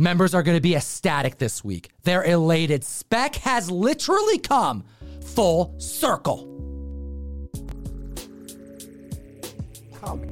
Members are going to be ecstatic this week. They're elated. Spec has literally come full circle.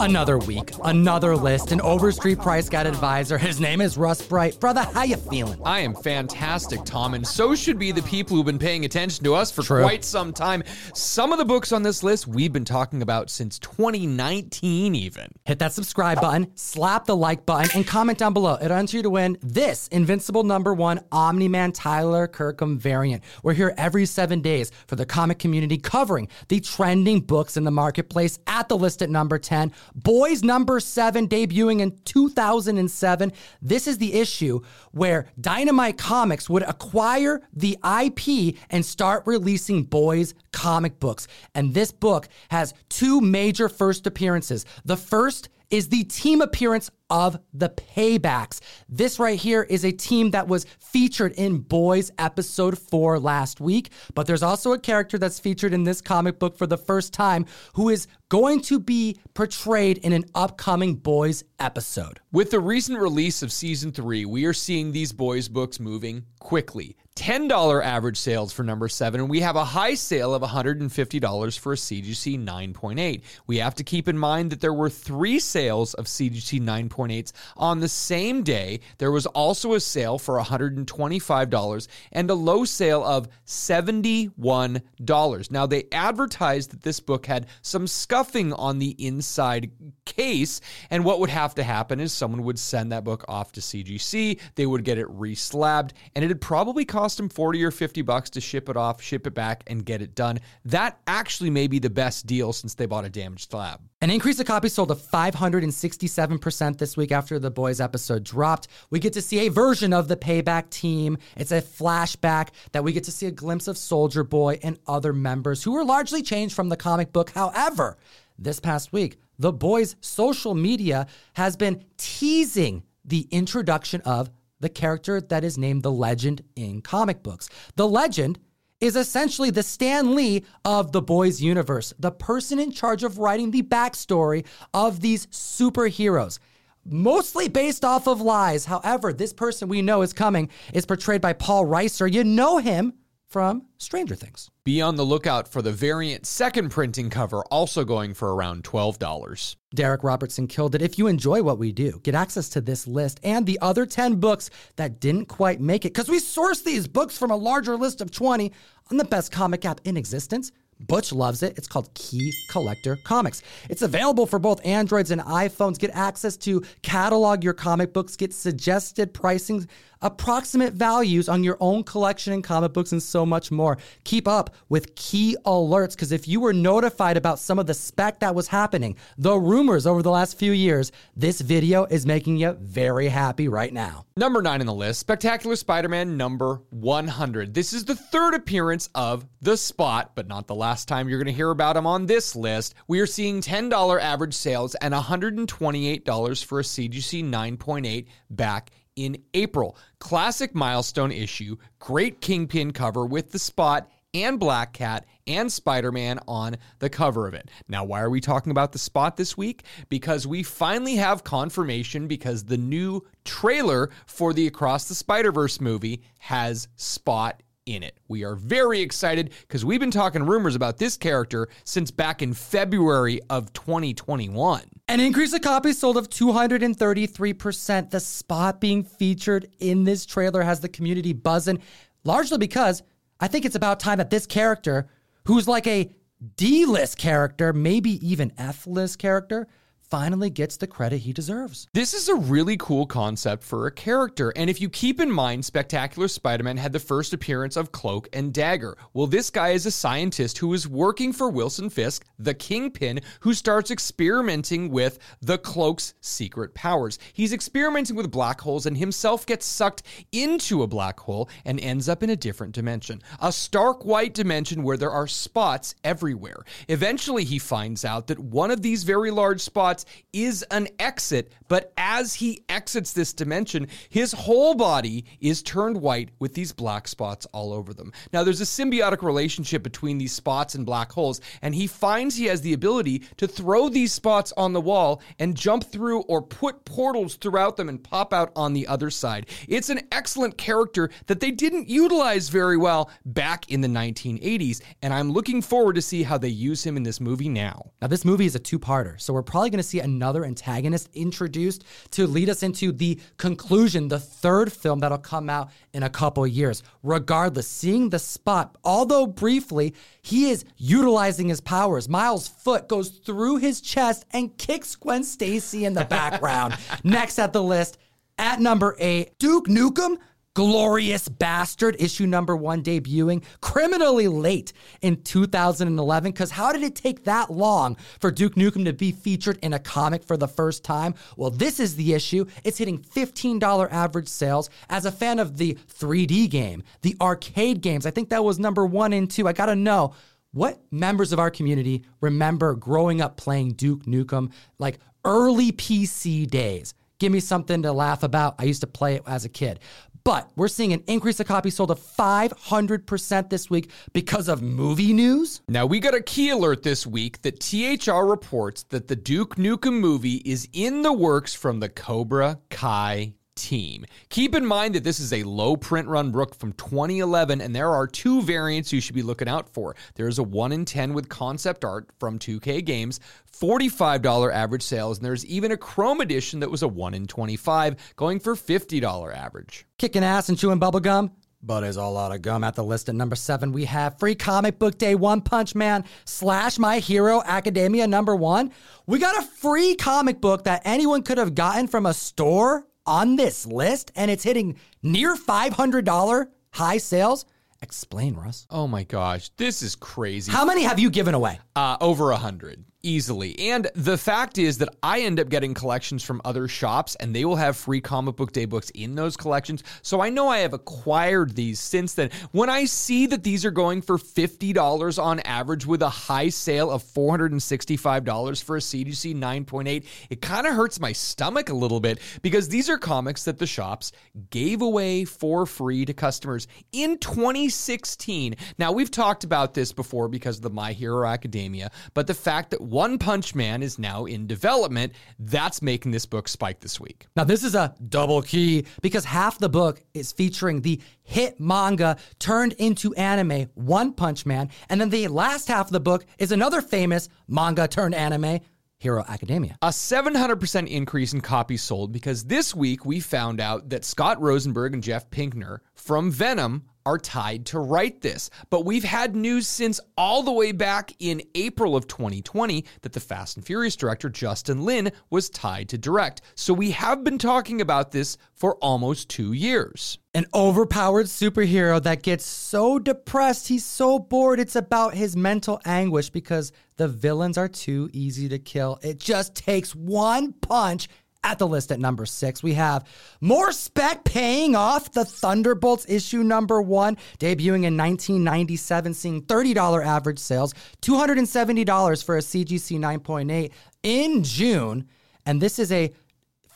Another week, another list, an Overstreet price guide advisor. His name is Russ Bright. Brother, how you feeling? I am fantastic, Tom, and so should be the people who've been paying attention to us for True. quite some time. Some of the books on this list we've been talking about since 2019, even. Hit that subscribe button, slap the like button, and comment down below. It earns you to win this Invincible number one Omni Man Tyler Kirkham variant. We're here every seven days for the comic community covering the trending books in the marketplace at the list at number 10. Boys number seven, debuting in 2007. This is the issue where Dynamite Comics would acquire the IP and start releasing boys comic books. And this book has two major first appearances. The first is the team appearance of the Paybacks. This right here is a team that was featured in Boys episode 4 last week, but there's also a character that's featured in this comic book for the first time who is going to be portrayed in an upcoming Boys episode. With the recent release of season three, we are seeing these boys' books moving quickly. $10 average sales for number seven, and we have a high sale of $150 for a CGC 9.8. We have to keep in mind that there were three sales of CGC 9.8s on the same day. There was also a sale for $125 and a low sale of $71. Now, they advertised that this book had some scuffing on the inside case, and what would have to happen is someone would send that book off to CGC, they would get it reslabbed, and it'd probably cost them 40 or 50 bucks to ship it off, ship it back, and get it done. That actually may be the best deal since they bought a damaged slab. An increase of copies sold of 567% this week after the boys episode dropped. We get to see a version of the payback team. It's a flashback that we get to see a glimpse of Soldier Boy and other members who were largely changed from the comic book. However, this past week, the boys' social media has been teasing the introduction of the character that is named the legend in comic books. The legend is essentially the Stan Lee of the boys universe, the person in charge of writing the backstory of these superheroes. Mostly based off of lies. However, this person we know is coming is portrayed by Paul Reiser. You know him from Stranger Things. Be on the lookout for the variant second printing cover, also going for around $12. Darick Robertson killed it. If you enjoy what we do, get access to this list and the other 10 books that didn't quite make it because we source these books from a larger list of 20 on the best comic app in existence. Butch loves it. It's called Key Collector Comics. It's available for both Androids and iPhones. Get access to catalog your comic books, get suggested pricing, approximate values on your own collection and comic books, and so much more. Keep up with key alerts because if you were notified about some of the spec that was happening, the rumors over the last few years, this video is making you very happy right now. Number nine on the list, Spectacular Spider Man number 100. This is the third appearance of The Spot, but not the last time you're going to hear about him on this list. We are seeing $10 average sales and $128 for a CGC 9.8 back in April. Classic milestone issue, great Kingpin cover with The Spot and Black Cat and Spider Man on the cover of it. Now, why are we talking about the spot this week? Because we finally have confirmation because the new trailer for the Across the Spider Verse movie has Spot in it. We are very excited because we've been talking rumors about this character since back in February of 2021. An increase of copies sold of 233%. The spot being featured in this trailer has the community buzzing, largely because I think it's about time that this character, who's like a D list character, maybe even F list character, finally gets the credit he deserves. This is a really cool concept for a character, and if you keep in mind, Spectacular Spider Man had the first appearance of Cloak and Dagger. Well, this guy is a scientist who is working for Wilson Fisk, the Kingpin, who starts experimenting with the Cloak's secret powers. He's experimenting with black holes and himself gets sucked into a black hole and ends up in a different dimension. A stark white dimension where there are spots everywhere. Eventually, he finds out that one of these very large spots is an exit, but as he exits this dimension, his whole body is turned white with these black spots all over them. Now, there's a symbiotic relationship between these spots and black holes, and he finds he has the ability to throw these spots on the wall and jump through or put portals throughout them and pop out on the other side. It's an excellent character that they didn't utilize very well back in the 1980s, and I'm looking forward to see how they use him in this movie now. Now, this movie is a two parter, so we're probably going to see another antagonist introduced to lead us into the conclusion, the third film that'll come out in a couple years. Regardless, seeing the spot, although briefly, he is utilizing his powers. Miles' foot goes through his chest and kicks Gwen Stacy in the background. Next at the list, at number eight, Duke Nukem Glorious Bastard, issue number one, debuting criminally late in 2011. Because how did it take that long for Duke Nukem to be featured in a comic for the first time? Well, this is the issue. It's hitting $15 average sales. As a fan of the 3D game, the arcade games, I think that was number one and two. I gotta know. What members of our community remember growing up playing Duke Nukem, like early PC days? Give me something to laugh about. I used to play it as a kid. But we're seeing an increase of copies sold of 500% this week because of movie news. Now, we got a key alert this week that THR reports that the Duke Nukem movie is in the works from the Cobra Kai team. Keep in mind that this is a low print run book from 2011, and there are two variants you should be looking out for. There's a 1 in 10 with concept art from 2K Games, $45 average sales, and there's even a Chrome edition that was a 1 in 25, going for $50 average. Kicking ass and chewing bubblegum. But there's a lot of gum at the list. At number seven, we have Free Comic Book Day One Punch Man slash My Hero Academia number one. We got a free comic book that anyone could have gotten from a store on this list, and it's hitting near $500 high sales. Explain, Russ. Oh my gosh, this is crazy. How many have you given away? Uh, over a hundred easily. And the fact is that I end up getting collections from other shops and they will have free comic book day books in those collections. So I know I have acquired these since then. When I see that these are going for $50 on average with a high sale of $465 for a CGC 9.8, it kind of hurts my stomach a little bit because these are comics that the shops gave away for free to customers in 2016. Now, we've talked about this before because of the My Hero Academia, but the fact that one Punch Man is now in development. That's making this book spike this week. Now, this is a double key because half the book is featuring the hit manga turned into anime, One Punch Man. And then the last half of the book is another famous manga turned anime, Hero Academia. A 700% increase in copies sold because this week we found out that Scott Rosenberg and Jeff Pinkner from Venom are tied to write this. But we've had news since all the way back in April of 2020 that the Fast and Furious director Justin Lin was tied to direct. So we have been talking about this for almost two years. An overpowered superhero that gets so depressed, he's so bored, it's about his mental anguish because the villains are too easy to kill. It just takes one punch at the list at number six, we have more spec paying off the Thunderbolts issue number one, debuting in 1997, seeing $30 average sales, $270 for a CGC 9.8 in June. And this is a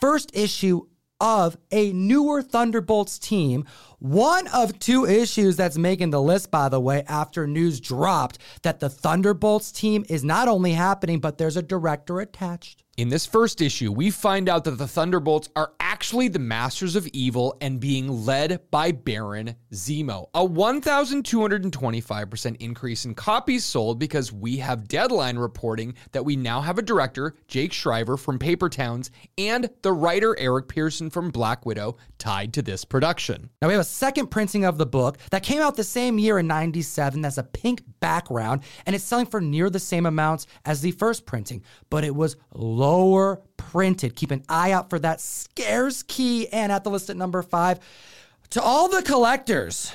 first issue of a newer Thunderbolts team. One of two issues that's making the list, by the way, after news dropped that the Thunderbolts team is not only happening, but there's a director attached. In this first issue, we find out that the Thunderbolts are actually the masters of evil and being led by Baron Zemo. A 1,225% increase in copies sold because we have Deadline reporting that we now have a director, Jake Schreier from Paper Towns, and the writer Eric Pearson from Black Widow tied to this production. Now we have a second printing of the book that came out the same year in 97 that's a pink background and it's selling for near the same amounts as the first printing, but it was lower printed. Keep an eye out for that scarce key. And at the list at number five, to all the collectors,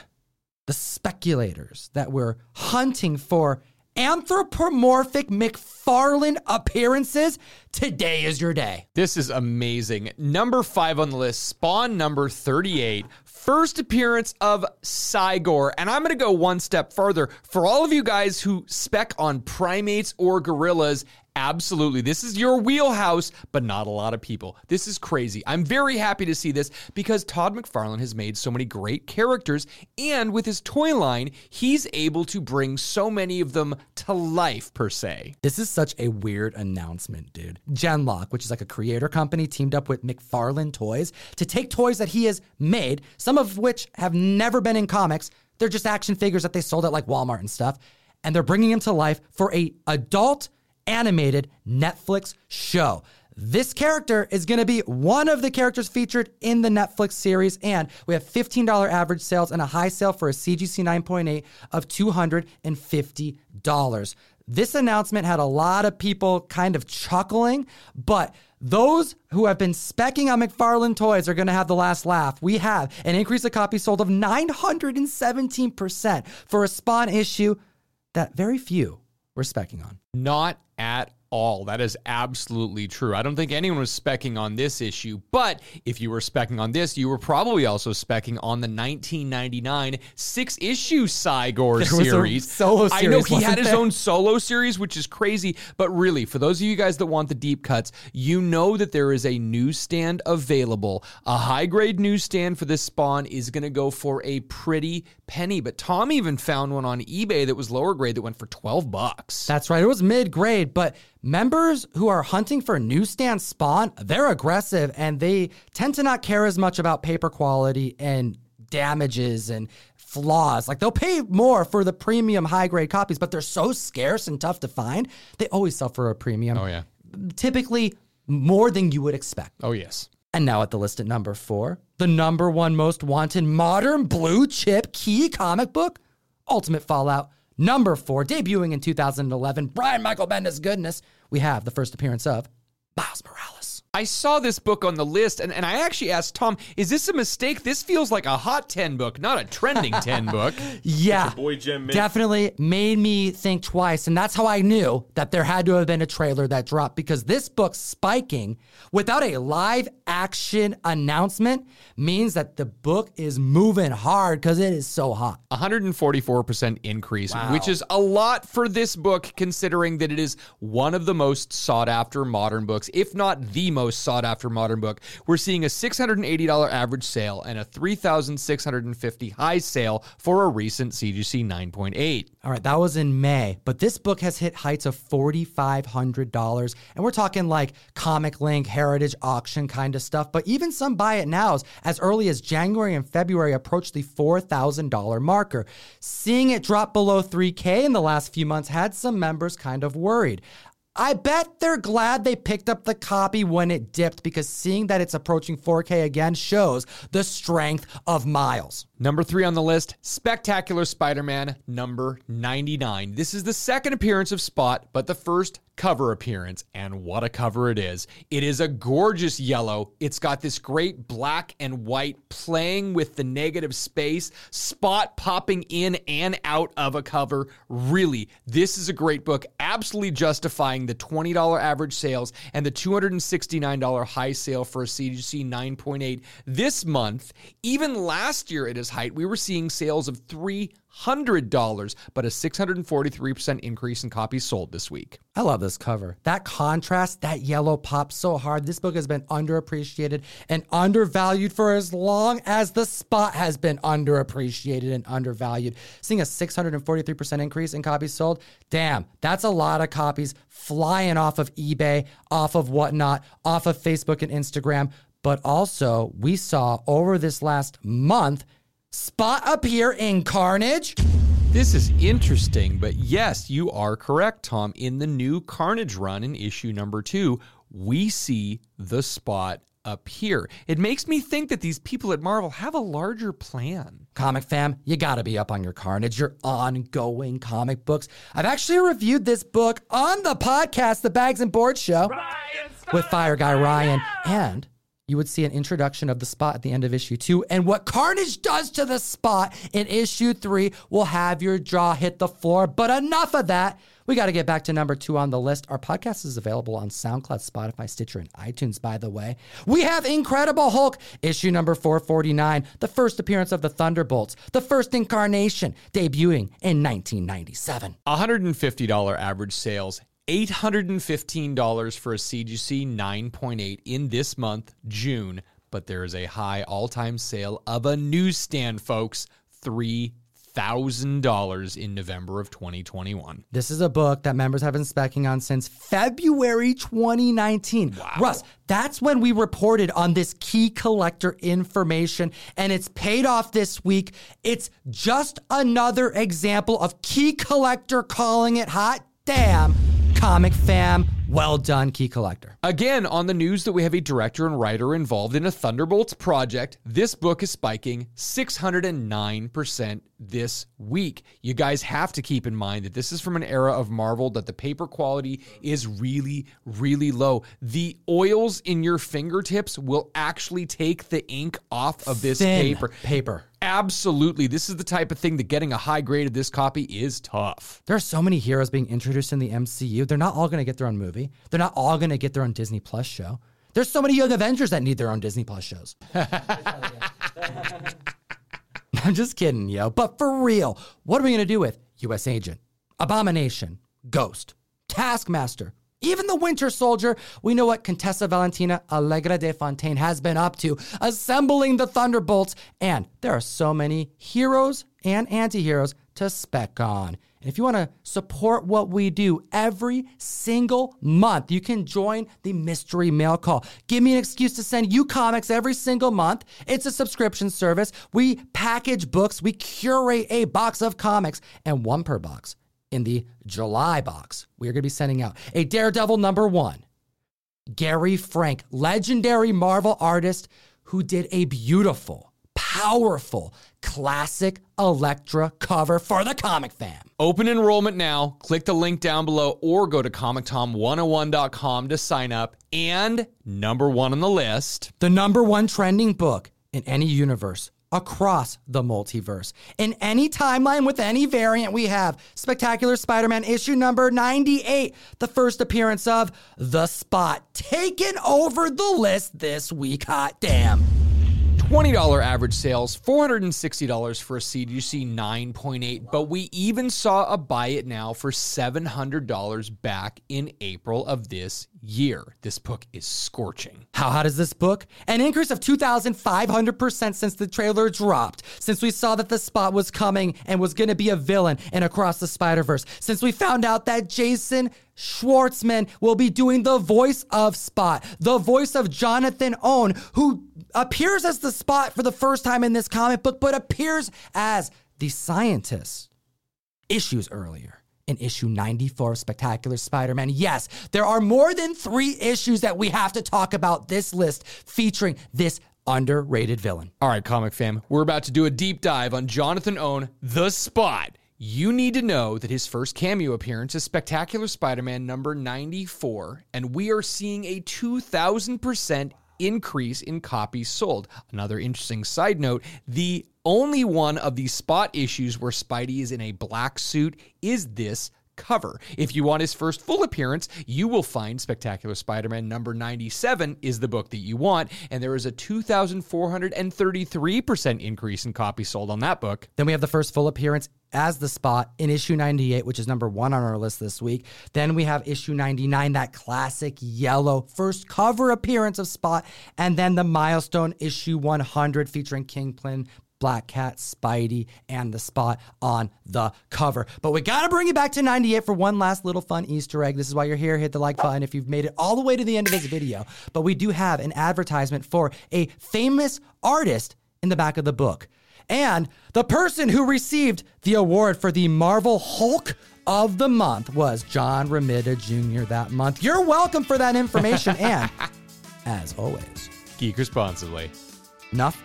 the speculators that were hunting for anthropomorphic McFarlane appearances, today is your day. This is amazing. Number five on the list, Spawn number 38. First appearance of Cygor. And I'm going to go one step further. For all of you guys who spec on primates or gorillas, Absolutely. This is your wheelhouse, but not a lot of people. This is crazy. I'm very happy to see this because Todd McFarlane has made so many great characters, and with his toy line, he's able to bring so many of them to life, per se. This is such a weird announcement, dude. Genlock, which is like a creator company, teamed up with McFarlane Toys to take toys that he has made, some of which have never been in comics. They're just action figures that they sold at like Walmart and stuff, and they're bringing them to life for a adult animated Netflix show. This character is going to be one of the characters featured in the Netflix series, and we have $15 average sales and a high sale for a CGC 9.8 of $250. This announcement had a lot of people kind of chuckling, but those who have been specking on McFarlane toys are going to have the last laugh. We have an increase of copies sold of 917% for a Spawn issue that very few were specking on. Not at all. That is absolutely true. I don't think anyone was specking on this issue, but if you were specking on this, you were probably also specking on the 1999 six issue Cygor series. solo series. I know he had his there? own solo series, which is crazy, but really, for those of you guys that want the deep cuts, you know that there is a newsstand available. A high grade newsstand for this spawn is going to go for a pretty penny, but Tom even found one on eBay that was lower grade that went for 12 bucks. That's right. It was mid grade, but members who are hunting for newsstand spawn, they're aggressive and they tend to not care as much about paper quality and damages and flaws. Like they'll pay more for the premium high grade copies, but they're so scarce and tough to find. They always sell for a premium. Oh, yeah. Typically more than you would expect. Oh, yes. And now at the list at number four, the number one most wanted modern blue chip key comic book, Ultimate Fallout. Number four, debuting in 2011, Brian Michael Bendis goodness, we have the first appearance of Miles Morales. I saw this book on the list and, and I actually asked Tom, is this a mistake? This feels like a hot 10 book, not a trending 10 book. Yeah, boy Jim definitely made me think twice. And that's how I knew that there had to have been a trailer that dropped because this book spiking without a live action announcement means that the book is moving hard because it is so hot. 144% increase, which is a lot for this book, considering that it is one of the most sought after modern books, if not the most sought after modern book. We're seeing a $680 average sale and a 3,650 high sale for a recent CGC 9.8. All right, that was in May, but this book has hit heights of $4,500. And we're talking like Comic Link, Heritage Auction kind of stuff, but even some buy it nows as early as January and February approached the $4,000 marker. Seeing it drop below 3K in the last few months had some members kind of worried. I bet they're glad they picked up the copy when it dipped because seeing that it's approaching 4K again shows the strength of Miles. Number three on the list, Spectacular Spider Man, number 99. This is the second appearance of Spot, but the first cover appearance. And what a cover it is! It is a gorgeous yellow. It's got this great black and white playing with the negative space, Spot popping in and out of a cover. Really, this is a great book, absolutely justifying the $20 average sales and the $269 high sale for a CGC 9.8 this month. Even last year at height, we were seeing sales of $300, but a 643% increase in copies sold this week. I love this cover. That contrast, that yellow pops so hard. This book has been underappreciated and undervalued for as long as the spot has been underappreciated and undervalued. Seeing a 643% increase in copies sold, damn, that's a lot of copies flying off of eBay, off of whatnot, off of Facebook and Instagram. But also, we saw over this last month, Spot appear in Carnage. This is interesting, but yes, you are correct, Tom. In the new Carnage run in issue number two, we see the spot appear. It makes me think that these people at Marvel have a larger plan. Comic fam, you gotta be up on your carnage, your ongoing comic books. I've actually reviewed this book on the podcast, The Bags and Boards Show, with Fire Guy Ryan. And you would see an introduction of the spot at the end of issue two. And what Carnage does to the spot in issue three will have your jaw hit the floor. But enough of that. We got to get back to number two on the list. Our podcast is available on SoundCloud, Spotify, Stitcher, and iTunes, by the way. We have Incredible Hulk, issue number 449, the first appearance of the Thunderbolts, the first incarnation, debuting in 1997. $150 average sales $815 for a CGC 9.8 in this month, June, but there is a high all time sale of a newsstand, folks. $3,000 in November of 2021. This is a book that members have been specking on since February 2019. Russ, that's when we reported on this key collector information, and it's paid off this week. It's just another example of key collector calling it hot damn. Comic fam, well done, key collector. Again, on the news that we have a director and writer involved in a Thunderbolts project, this book is spiking 609% this week. You guys have to keep in mind that this is from an era of Marvel that the paper quality is really, really low. The oils in your fingertips will actually take the ink off of this Thin paper. Paper. Absolutely. This is the type of thing that getting a high grade of this copy is tough. There are so many heroes being introduced in the MCU. They're not all going to get their own movie. They're not all going to get their own Disney Plus show. There's so many Young Avengers that need their own Disney Plus shows. I'm just kidding, yo. But for real, what are we going to do with US Agent, Abomination, Ghost, Taskmaster, even the Winter Soldier? We know what Contessa Valentina Allegra de Fontaine has been up to, assembling the Thunderbolts. And there are so many heroes and anti heroes to spec on. And if you want to support what we do every single month, you can join the mystery mail call. Give me an excuse to send you comics every single month. It's a subscription service. We package books, we curate a box of comics, and one per box. In the July box, we are going to be sending out a Daredevil number one, Gary Frank, legendary Marvel artist who did a beautiful, powerful, classic Elektra cover for the comic fam. Open enrollment now. Click the link down below or go to comictom101.com to sign up. And number one on the list. The number one trending book in any universe across the multiverse. In any timeline with any variant, we have Spectacular Spider Man issue number 98, the first appearance of The Spot, taking over the list this week. Hot damn. $20 average sales, $460 for a CGC 9.8, but we even saw a buy it now for $700 back in April of this year. This book is scorching. How hot is this book? An increase of 2,500% since the trailer dropped, since we saw that the spot was coming and was going to be a villain in Across the Spider Verse, since we found out that Jason Schwartzman will be doing the voice of Spot, the voice of Jonathan Ohnn, who appears as the Spot for the first time in this comic book, but appears as the scientist issues earlier in issue 94 of Spectacular Spider Man. Yes, there are more than three issues that we have to talk about this list featuring this underrated villain. All right, comic fam, we're about to do a deep dive on Jonathan Ohnn, the Spot. You need to know that his first cameo appearance is Spectacular Spider Man number 94, and we are seeing a 2,000% increase in copies sold. Another interesting side note the only one of these spot issues where Spidey is in a black suit is this cover. If you want his first full appearance, you will find Spectacular Spider Man number 97 is the book that you want, and there is a 2,433% increase in copies sold on that book. Then we have the first full appearance as the spot in issue 98, which is number one on our list this week. Then we have issue 99, that classic yellow first cover appearance of Spot. And then the milestone issue 100 featuring Kingpin, Black Cat, Spidey, and the spot on the cover. But we gotta bring you back to 98 for one last little fun Easter egg. This is why you're here. Hit the like button if you've made it all the way to the end of this video. But we do have an advertisement for a famous artist in the back of the book. And the person who received the award for the Marvel Hulk of the month was John Romita Jr. that month. You're welcome for that information. and as always, Geek responsibly. enough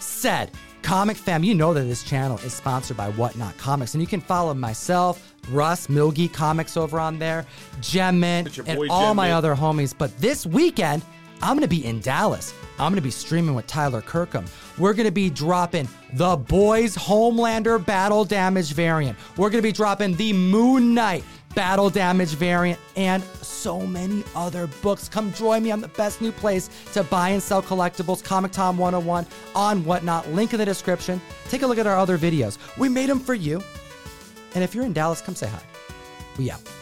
said. Comic fam, you know that this channel is sponsored by Whatnot Comics, and you can follow myself, Russ, Milgy Comics over on there, Gemmint, That's and boy, all my Gemmint. other homies. But this weekend, I'm gonna be in Dallas. I'm gonna be streaming with Tyler Kirkham. We're gonna be dropping the Boys Homelander Battle Damage variant. We're gonna be dropping the Moon Knight Battle Damage variant, and so many other books. Come join me on the best new place to buy and sell collectibles, Comic Tom 101 on Whatnot. Link in the description. Take a look at our other videos. We made them for you. And if you're in Dallas, come say hi. We out.